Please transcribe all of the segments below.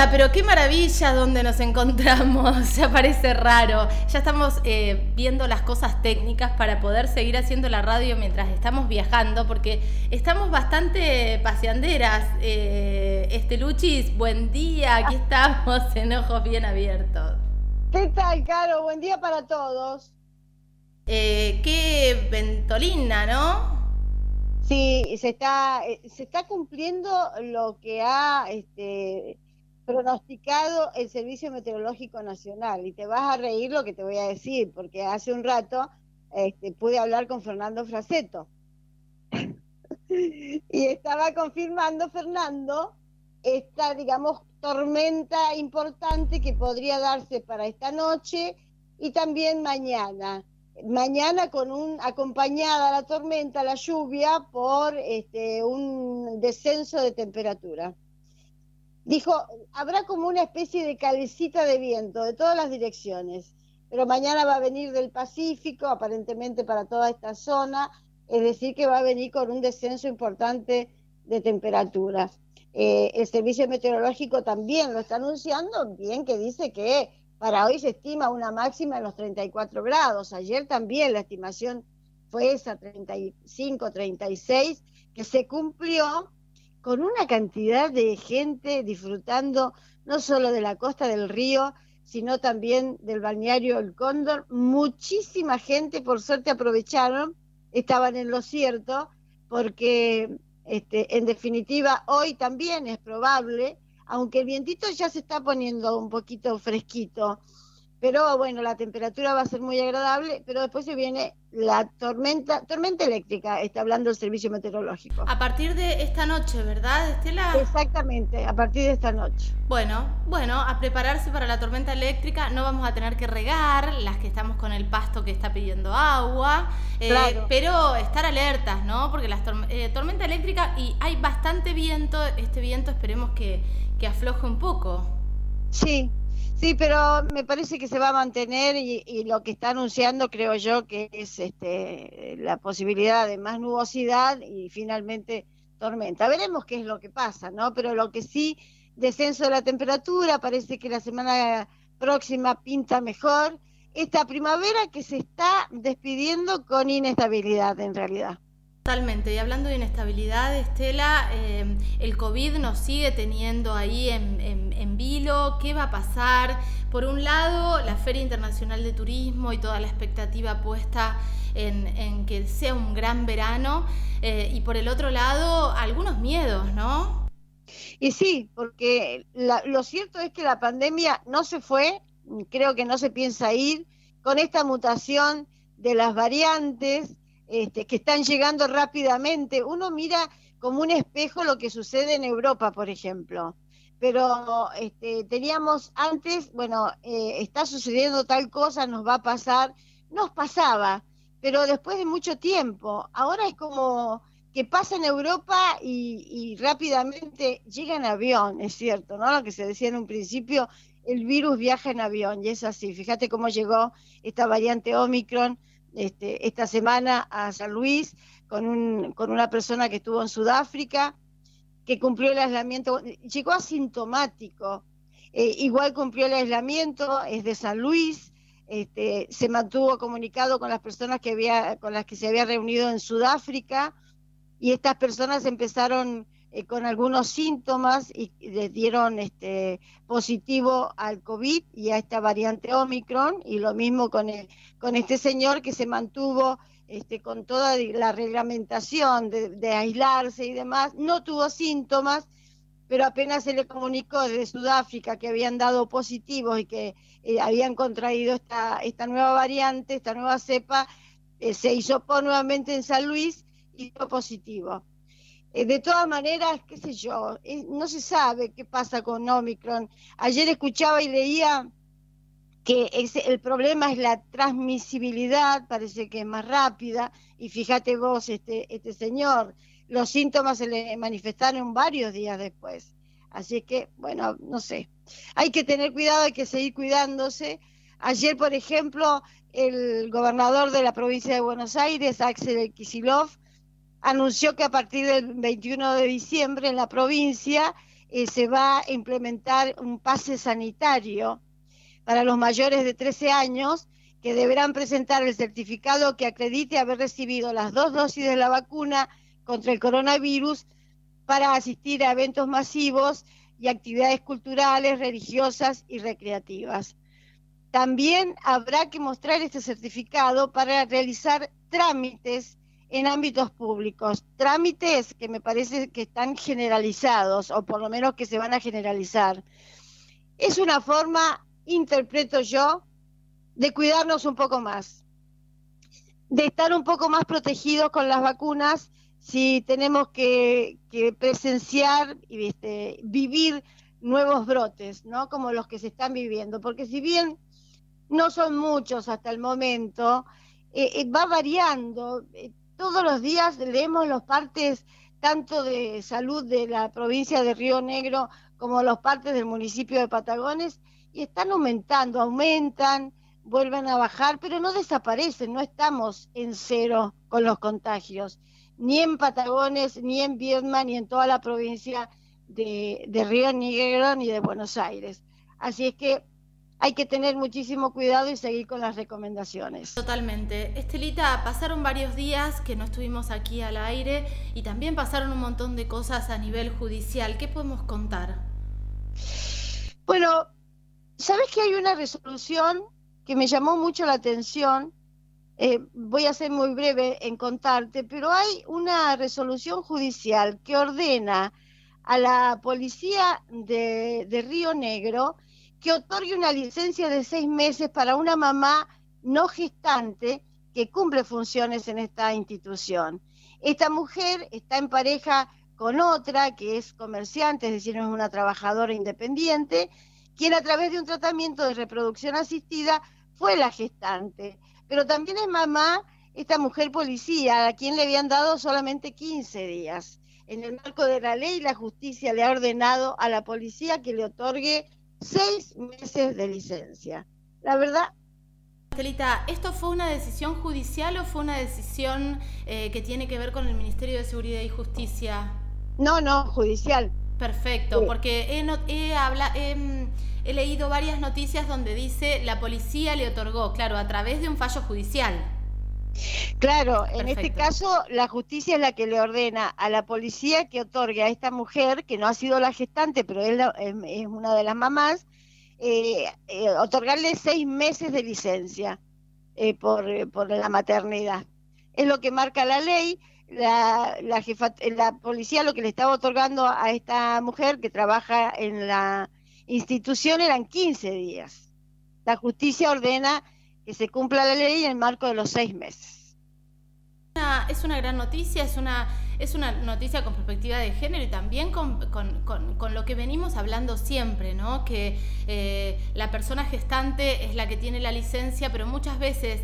Hola, pero qué maravilla donde nos encontramos. Se parece raro. Ya estamos eh, viendo las cosas técnicas para poder seguir haciendo la radio mientras estamos viajando, porque estamos bastante paseanderas. Eh, este Luchis, buen día. Aquí estamos en ojos bien abiertos. ¿Qué tal, Caro? Buen día para todos. Eh, qué ventolina, ¿no? Sí, se está, eh, se está cumpliendo lo que ha este, pronosticado el Servicio Meteorológico Nacional. Y te vas a reír lo que te voy a decir, porque hace un rato este, pude hablar con Fernando Fraceto. y estaba confirmando, Fernando, esta, digamos, tormenta importante que podría darse para esta noche y también mañana mañana con un acompañada la tormenta, la lluvia por este, un descenso de temperatura. Dijo, habrá como una especie de calecita de viento de todas las direcciones, pero mañana va a venir del Pacífico, aparentemente para toda esta zona, es decir, que va a venir con un descenso importante de temperatura. Eh, el servicio meteorológico también lo está anunciando, bien que dice que para hoy se estima una máxima en los 34 grados. Ayer también la estimación fue esa, 35, 36, que se cumplió con una cantidad de gente disfrutando no solo de la costa del río, sino también del balneario El Cóndor. Muchísima gente, por suerte, aprovecharon, estaban en lo cierto, porque este, en definitiva hoy también es probable aunque el vientito ya se está poniendo un poquito fresquito. Pero bueno, la temperatura va a ser muy agradable, pero después se viene la tormenta, tormenta eléctrica, está hablando el servicio meteorológico. A partir de esta noche, ¿verdad, Estela? Exactamente, a partir de esta noche. Bueno, bueno, a prepararse para la tormenta eléctrica, no vamos a tener que regar, las que estamos con el pasto que está pidiendo agua, eh, pero estar alertas, ¿no? Porque la eh, tormenta eléctrica y hay bastante viento, este viento esperemos que que afloje un poco. Sí, sí, pero me parece que se va a mantener y, lo que está anunciando creo yo que es este, la posibilidad de más nubosidad y finalmente tormenta. Veremos qué es lo que pasa, ¿no? Pero lo que sí, descenso de la temperatura, parece que la semana próxima pinta mejor. Esta primavera que se está despidiendo con inestabilidad en realidad. Totalmente, y hablando de inestabilidad, Estela, eh, el COVID nos sigue teniendo ahí en, vilo, ¿qué va a pasar? Por un lado, la Feria Internacional de Turismo y toda la expectativa puesta en, que sea un gran verano, eh, y por el otro lado, algunos miedos, ¿no? Y sí, porque lo cierto es que la pandemia no se fue, creo que no se piensa ir, con esta mutación de las variantes, este, que están llegando rápidamente. Uno mira como un espejo lo que sucede en Europa, por ejemplo. Pero este, teníamos antes, bueno, eh, está sucediendo tal cosa, nos va a pasar, nos pasaba, pero después de mucho tiempo. Ahora es como que pasa en Europa y, y, rápidamente llega en avión, es cierto, ¿no? Lo que se decía en un principio, el virus viaja en avión y es así. Fíjate cómo llegó esta variante Omicron este, esta semana a San Luis con, un, con una persona que estuvo en Sudáfrica, que cumplió el aislamiento, llegó asintomático, eh, igual cumplió el aislamiento, es de San Luis, este, se mantuvo comunicado con las personas que había, con las que se había reunido en Sudáfrica, y estas personas empezaron eh, con algunos síntomas y le dieron este, positivo al COVID y a esta variante Omicron, y lo mismo con, con este señor que se mantuvo este, con toda la reglamentación de, aislarse y demás, no tuvo síntomas, pero apenas se le comunicó desde Sudáfrica que habían dado positivos y que eh, habían contraído esta, esta nueva variante, esta nueva cepa, eh, se hizo nuevamente en San Luis y dio positivo. Eh, de todas maneras, qué sé yo, eh, no se sabe qué pasa con Omicron. Ayer escuchaba y leía que el problema es la transmisibilidad, parece que es más rápida, y fíjate vos, este, este señor, los síntomas se le manifestaron varios días después. Así que, bueno, no sé, hay que tener cuidado, hay que seguir cuidándose. Ayer, por ejemplo, el gobernador de la provincia de Buenos Aires, Axel Kisilov, anunció que a partir del 21 de diciembre en la provincia eh, se va a implementar un pase sanitario para los mayores de 13 años que deberán presentar el certificado que acredite haber recibido las dos dosis de la vacuna contra el coronavirus para asistir a eventos masivos y actividades culturales, religiosas y recreativas. También habrá que mostrar este certificado para realizar trámites en ámbitos públicos, trámites que me parece que están generalizados o por lo menos que se van a generalizar. Es una forma, interpreto yo, de cuidarnos un poco más, de estar un poco más protegidos con las vacunas si tenemos que, presenciar y este, vivir nuevos brotes, ¿no? Como los que se están viviendo, porque si bien no son muchos hasta el momento, eh, eh, va variando. Eh, todos los días leemos los partes tanto de salud de la provincia de Río Negro como los partes del municipio de Patagones y están aumentando, aumentan, vuelven a bajar, pero no desaparecen, no estamos en cero con los contagios, ni en Patagones, ni en Viedma, ni en toda la provincia de, de Río Negro, ni de Buenos Aires. Así es que hay que tener muchísimo cuidado y seguir con las recomendaciones. Totalmente. Estelita, pasaron varios días que no estuvimos aquí al aire y también pasaron un montón de cosas a nivel judicial. ¿Qué podemos contar? Bueno, ¿sabes que hay una resolución que me llamó mucho la atención? Eh, voy a ser muy breve en contarte, pero hay una resolución judicial que ordena a la policía de, de Río Negro que otorgue una licencia de seis meses para una mamá no gestante que cumple funciones en esta institución. Esta mujer está en pareja con otra que es comerciante, es decir, es una trabajadora independiente, quien a través de un tratamiento de reproducción asistida fue la gestante. Pero también es mamá esta mujer policía, a quien le habían dado solamente 15 días. En el marco de la ley, la justicia le ha ordenado a la policía que le otorgue seis meses de licencia. La verdad... Estelita, ¿esto fue una decisión judicial o fue una decisión eh, que tiene que ver con el Ministerio de Seguridad y Justicia? No, no, judicial. Perfecto, porque he, habla, he, he leído varias noticias donde dice la policía le otorgó, claro, a través de un fallo judicial. Claro, en este caso la justicia es la que le ordena a la policía que otorgue a esta mujer, que no ha sido la gestante, pero es, es, una de las mamás, eh, eh, otorgarle seis meses de licencia eh, por, por, la maternidad. Es lo que marca la ley. La, la, la policía lo que le estaba otorgando a esta mujer que trabaja en la institución eran 15 días. La justicia ordena que se cumpla la ley en el marco de los seis meses. es una gran noticia, es una, es una noticia con perspectiva de género y también con, lo que venimos hablando siempre, ¿no? Que eh, la persona gestante es la que tiene la licencia, pero muchas veces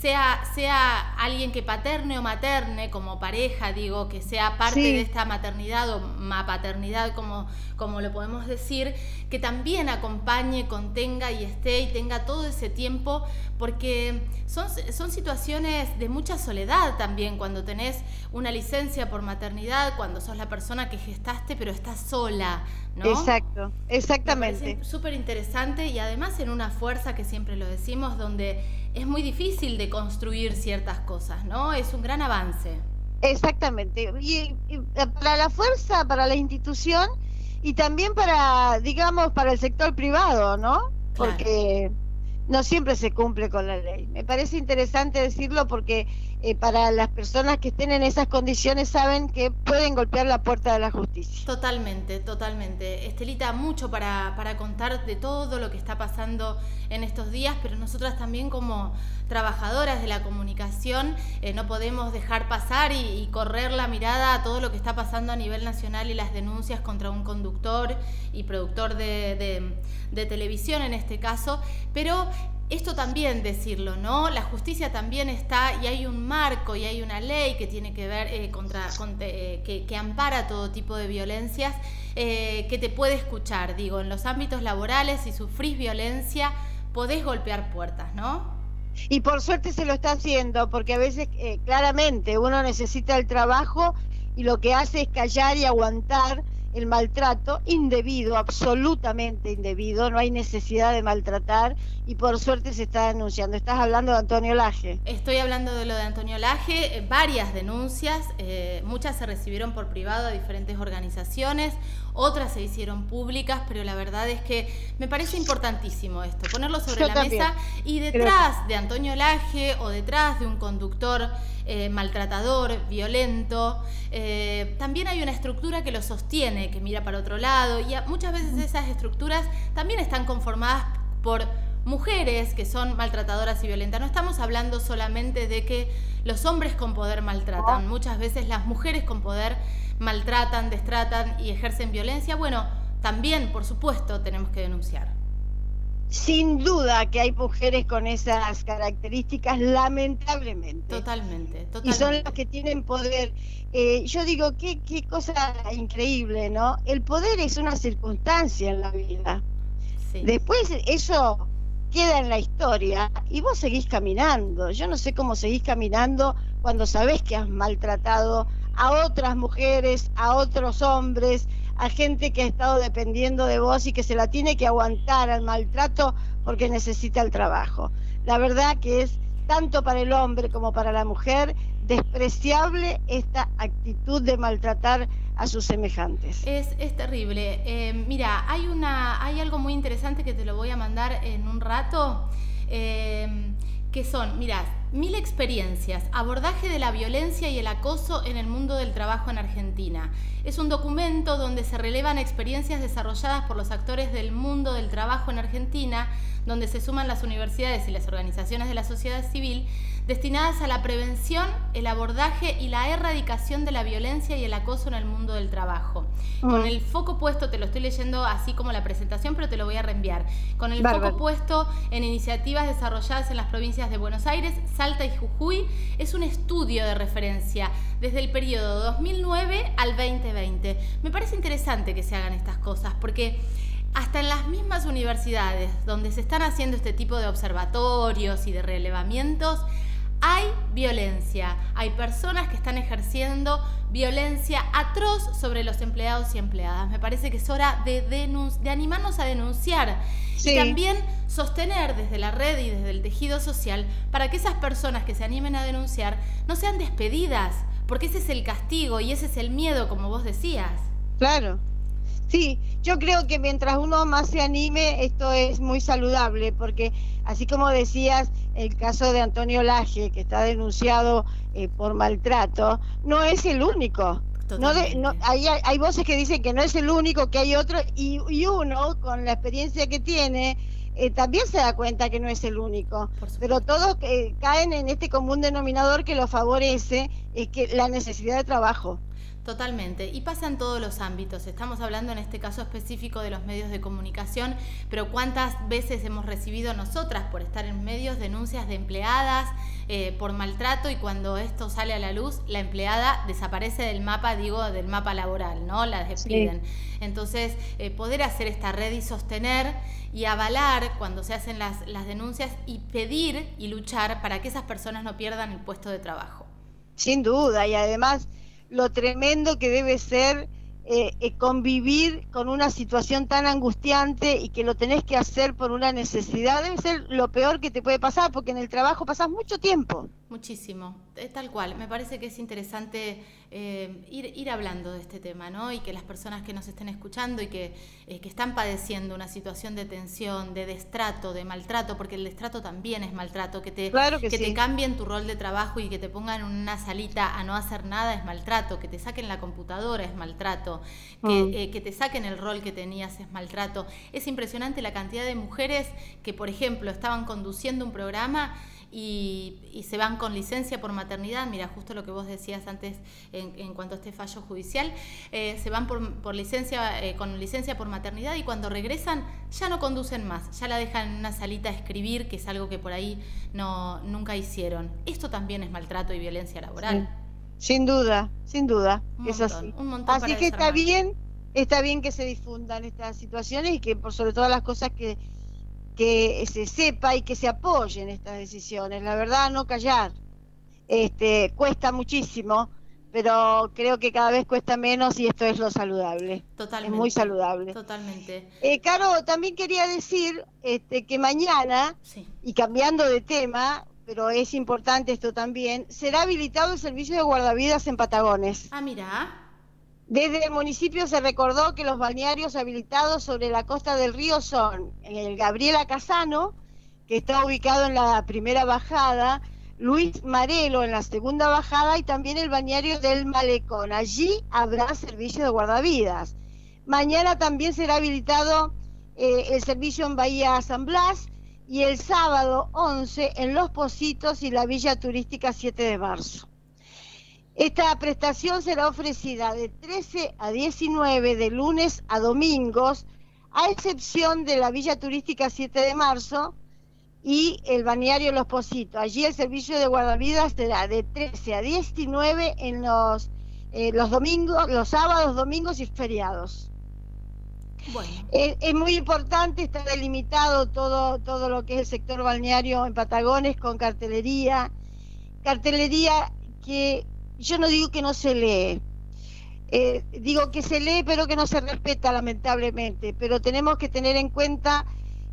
sea, sea alguien que paterne o materne como pareja, digo, que sea parte de esta maternidad o paternidad, como, como lo podemos decir, que también acompañe, contenga y esté y tenga todo ese tiempo, porque son, son situaciones de mucha soledad también cuando tenés una licencia por maternidad, cuando sos la persona que gestaste, pero estás sola. ¿no? Exacto, exactamente. Súper interesante y además en una fuerza que siempre lo decimos, donde es muy difícil de construir ciertas cosas, ¿no? Es un gran avance. Exactamente. Y, para la fuerza, para la institución y también para, digamos, para el sector privado, ¿no? Porque no siempre se cumple con la ley. Me parece interesante decirlo porque eh, para las personas que estén en esas condiciones saben que pueden golpear la puerta de la justicia. Totalmente, totalmente. Estelita, mucho para, para contar de todo lo que está pasando en estos días, pero nosotras también como trabajadoras de la comunicación eh, no podemos dejar pasar y, correr la mirada a todo lo que está pasando a nivel nacional y las denuncias contra un conductor y productor de, de televisión en este caso, pero esto también decirlo, ¿no? La justicia también está y hay un marco y hay una ley que tiene que ver eh, contra, eh, que, ampara todo tipo de violencias, eh, que te puede escuchar. Digo, en los ámbitos laborales, si sufrís violencia, podés golpear puertas, ¿no? Y por suerte se lo está haciendo, porque a veces claramente uno necesita el trabajo y lo que hace es callar y aguantar el maltrato indebido, absolutamente indebido, no hay necesidad de maltratar y por suerte se está denunciando. Estás hablando de Antonio Laje. Estoy hablando de lo de Antonio Laje, eh, varias denuncias, eh, muchas se recibieron por privado a diferentes organizaciones, otras se hicieron públicas, pero la verdad es que me parece importantísimo esto, ponerlo sobre la mesa y detrás de Antonio Laje o detrás de un conductor eh, maltratador, violento, también hay una estructura que lo sostiene, que mira para otro lado y muchas veces esas estructuras también están conformadas por mujeres que son maltratadoras y violentas. No estamos hablando solamente de que los hombres con poder maltratan, muchas veces las mujeres con poder maltratan, destratan y ejercen violencia. Bueno, también, por supuesto, tenemos que denunciar. Sin duda que hay mujeres con esas características, lamentablemente. Totalmente, totalmente. Y son las que tienen poder. Eh, yo digo, qué, qué cosa increíble, ¿no? El poder es una circunstancia en la vida. Después eso queda en la historia y vos seguís caminando. Yo no sé cómo seguís caminando cuando sabés que has maltratado a otras mujeres, a otros hombres, a gente que ha estado dependiendo de vos y que se la tiene que aguantar al maltrato porque necesita el trabajo. La verdad que es tanto para el hombre como para la mujer despreciable esta actitud de maltratar a sus semejantes. Es, es terrible. Eh, mira, hay, una, hay algo muy interesante que te lo voy a mandar en un rato, eh, que son, mira, mil experiencias, abordaje de la violencia y el acoso en el mundo del trabajo en Argentina. Es un documento donde se relevan experiencias desarrolladas por los actores del mundo del trabajo en Argentina, donde se suman las universidades y las organizaciones de la sociedad civil destinadas a la prevención, el abordaje y la erradicación de la violencia y el acoso en el mundo del trabajo. Con el foco puesto, te lo estoy leyendo así como la presentación, pero te lo voy a reenviar. Con el foco puesto en iniciativas desarrolladas en las provincias de Buenos Aires, Salta y Jujuy, es un estudio de referencia desde el periodo 2009 al 2020. Me parece interesante que se hagan estas cosas porque hasta en las mismas universidades donde se están haciendo este tipo de observatorios y de relevamientos, hay violencia, hay personas que están ejerciendo violencia atroz sobre los empleados y empleadas. Me parece que es hora de, de animarnos a denunciar y también sostener desde la red y desde el tejido social para que esas personas que se animen a denunciar no sean despedidas, porque ese es el castigo y ese es el miedo, como vos decías. Claro, Sí, yo creo que mientras uno más se anime, esto es muy saludable, porque así como decías, el caso de Antonio Laje, que está denunciado eh, por maltrato, no es el único. No, hay, voces que dicen que no es el único, que hay otro, y, uno, con la experiencia que tiene, eh, también se da cuenta que no es el único. Pero todos eh, caen en este común denominador que lo favorece, es que la necesidad de trabajo. Totalmente. Y pasa en todos los ámbitos. Estamos hablando en este caso específico de los medios de comunicación, pero ¿cuántas veces hemos recibido nosotras por estar en medios denuncias de empleadas eh, por maltrato y cuando esto sale a la luz, la empleada desaparece del mapa, digo, del mapa laboral, ¿no? La despiden. Entonces, eh, poder hacer esta red y sostener y avalar cuando se hacen las, las denuncias y pedir y luchar para que esas personas no pierdan el puesto de trabajo. Sin duda, y además lo tremendo que debe ser eh, eh, convivir con una situación tan angustiante y que lo tenés que hacer por una necesidad, debe ser lo peor que te puede pasar, porque en el trabajo pasás mucho tiempo. Muchísimo, tal cual. Me parece que es interesante eh, ir, ir, hablando de este tema, ¿no? Y que las personas que nos estén escuchando y que, que, están padeciendo una situación de tensión, de destrato, de maltrato, porque el destrato también es maltrato, que te, que, te cambien tu rol de trabajo y que te pongan en una salita a no hacer nada es maltrato, que te saquen la computadora es maltrato Mm. Eh, que, te saquen el rol que tenías es maltrato. Es impresionante la cantidad de mujeres que, por ejemplo, estaban conduciendo un programa y, se van con licencia por maternidad, mira, justo lo que vos decías antes en, cuanto a este fallo judicial, eh, se van por, licencia, eh, con licencia por maternidad y cuando regresan ya no conducen más, ya la dejan en una salita a escribir, que es algo que por ahí no, nunca hicieron. Esto también es maltrato y violencia laboral. Sin duda, sin duda, es así. así que está bien, está bien que se difundan estas situaciones y que por sobre todas las cosas que, que se sepa y que se apoyen estas decisiones. La verdad, no callar. Este, cuesta muchísimo, pero creo que cada vez cuesta menos y esto es lo saludable. Totalmente. Es muy saludable. Totalmente. Eh, Caro, también quería decir este, que mañana, y cambiando de tema, pero es importante esto también, será habilitado el servicio de guardavidas en Patagones. Ah, mira. Desde el municipio se recordó que los balnearios habilitados sobre la costa del río son el Gabriela Casano, que está ubicado en la primera bajada, Luis Marelo en la segunda bajada y también el bañario del Malecón. Allí habrá servicio de guardavidas. Mañana también será habilitado eh, el servicio en Bahía San Blas y el sábado 11 en Los Positos y la Villa Turística 7 de marzo. Esta prestación será ofrecida de 13 a 19 de lunes a domingos, a excepción de la Villa Turística 7 de marzo, y el balneario Los Positos. Allí el servicio de guardavidas será de 13 a 19 en los, eh, los domingos, los sábados, domingos y feriados. Bueno. Es, muy importante, está delimitado todo, todo lo que es el sector balneario en Patagones con cartelería. Cartelería que yo no digo que no se lee, eh, digo que se lee pero que no se respeta lamentablemente, pero tenemos que tener en cuenta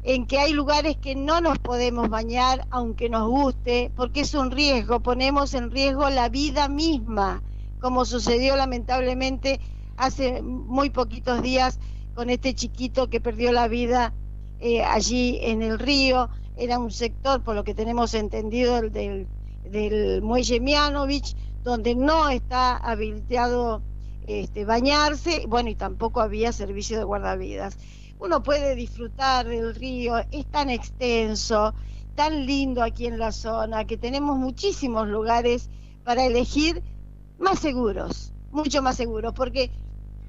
en que hay lugares que no nos podemos bañar aunque nos guste, porque es un riesgo, ponemos en riesgo la vida misma, como sucedió lamentablemente hace muy poquitos días con este chiquito que perdió la vida eh, allí en el río. Era un sector, por lo que tenemos entendido, del, del muelle Mianovich, donde no está habilitado este, bañarse, bueno, y tampoco había servicio de guardavidas. Uno puede disfrutar del río, es tan extenso, tan lindo aquí en la zona, que tenemos muchísimos lugares para elegir más seguros, mucho más seguros, porque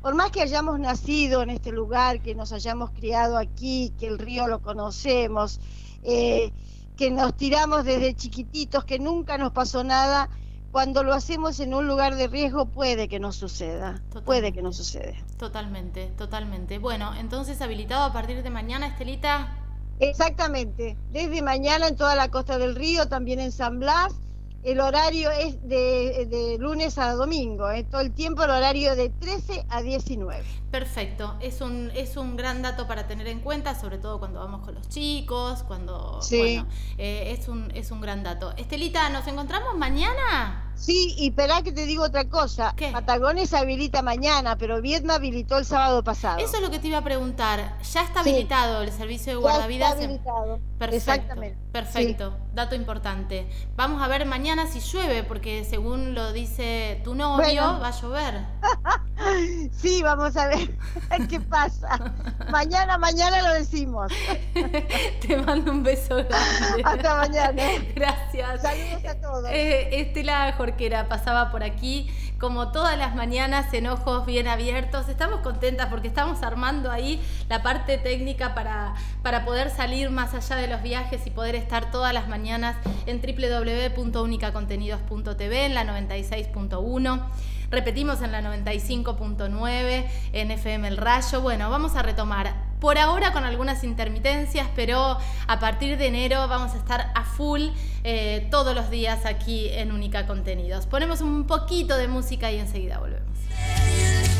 por más que hayamos nacido en este lugar, que nos hayamos criado aquí, que el río lo conocemos, eh, que nos tiramos desde chiquititos, que nunca nos pasó nada, cuando lo hacemos en un lugar de riesgo puede que no suceda, puede que no suceda. Totalmente, totalmente. Bueno, entonces habilitado a partir de mañana, Estelita. Exactamente, desde mañana en toda la costa del río, también en San Blas, el horario es de, lunes a domingo, ¿eh? todo el tiempo el horario de 13 a 19. Perfecto, es un, es un gran dato para tener en cuenta, sobre todo cuando vamos con los chicos, cuando... Sí. Bueno, eh, es, un, es un gran dato. Estelita, ¿nos encontramos mañana? Sí, y esperá que te digo otra cosa. Patagones habilita mañana, pero Vietnam habilitó el sábado pasado. Eso es lo que te iba a preguntar. ¿Ya está habilitado el servicio de guardavidas? Ya está habilitado. Perfecto. Exactamente. Perfecto. Dato importante. Vamos a ver mañana si llueve, porque según lo dice tu novio, va a llover. sí, vamos a ver qué pasa. mañana, mañana lo decimos. te mando un beso grande. Hasta mañana. Gracias. Saludos a todos. Eh, Estela Jorquera pasaba por aquí, como todas las mañanas, en ojos bien abiertos. Estamos contentas porque estamos armando ahí la parte técnica para, para poder salir más allá de los viajes y poder estar todas las mañanas en www.unicacontenidos.tv en la 96.1. Repetimos en la 95.9 en FM El Rayo. Bueno, vamos a retomar por ahora con algunas intermitencias, pero a partir de enero vamos a estar a full eh, todos los días aquí en Única Contenidos. Ponemos un poquito de música y enseguida volvemos.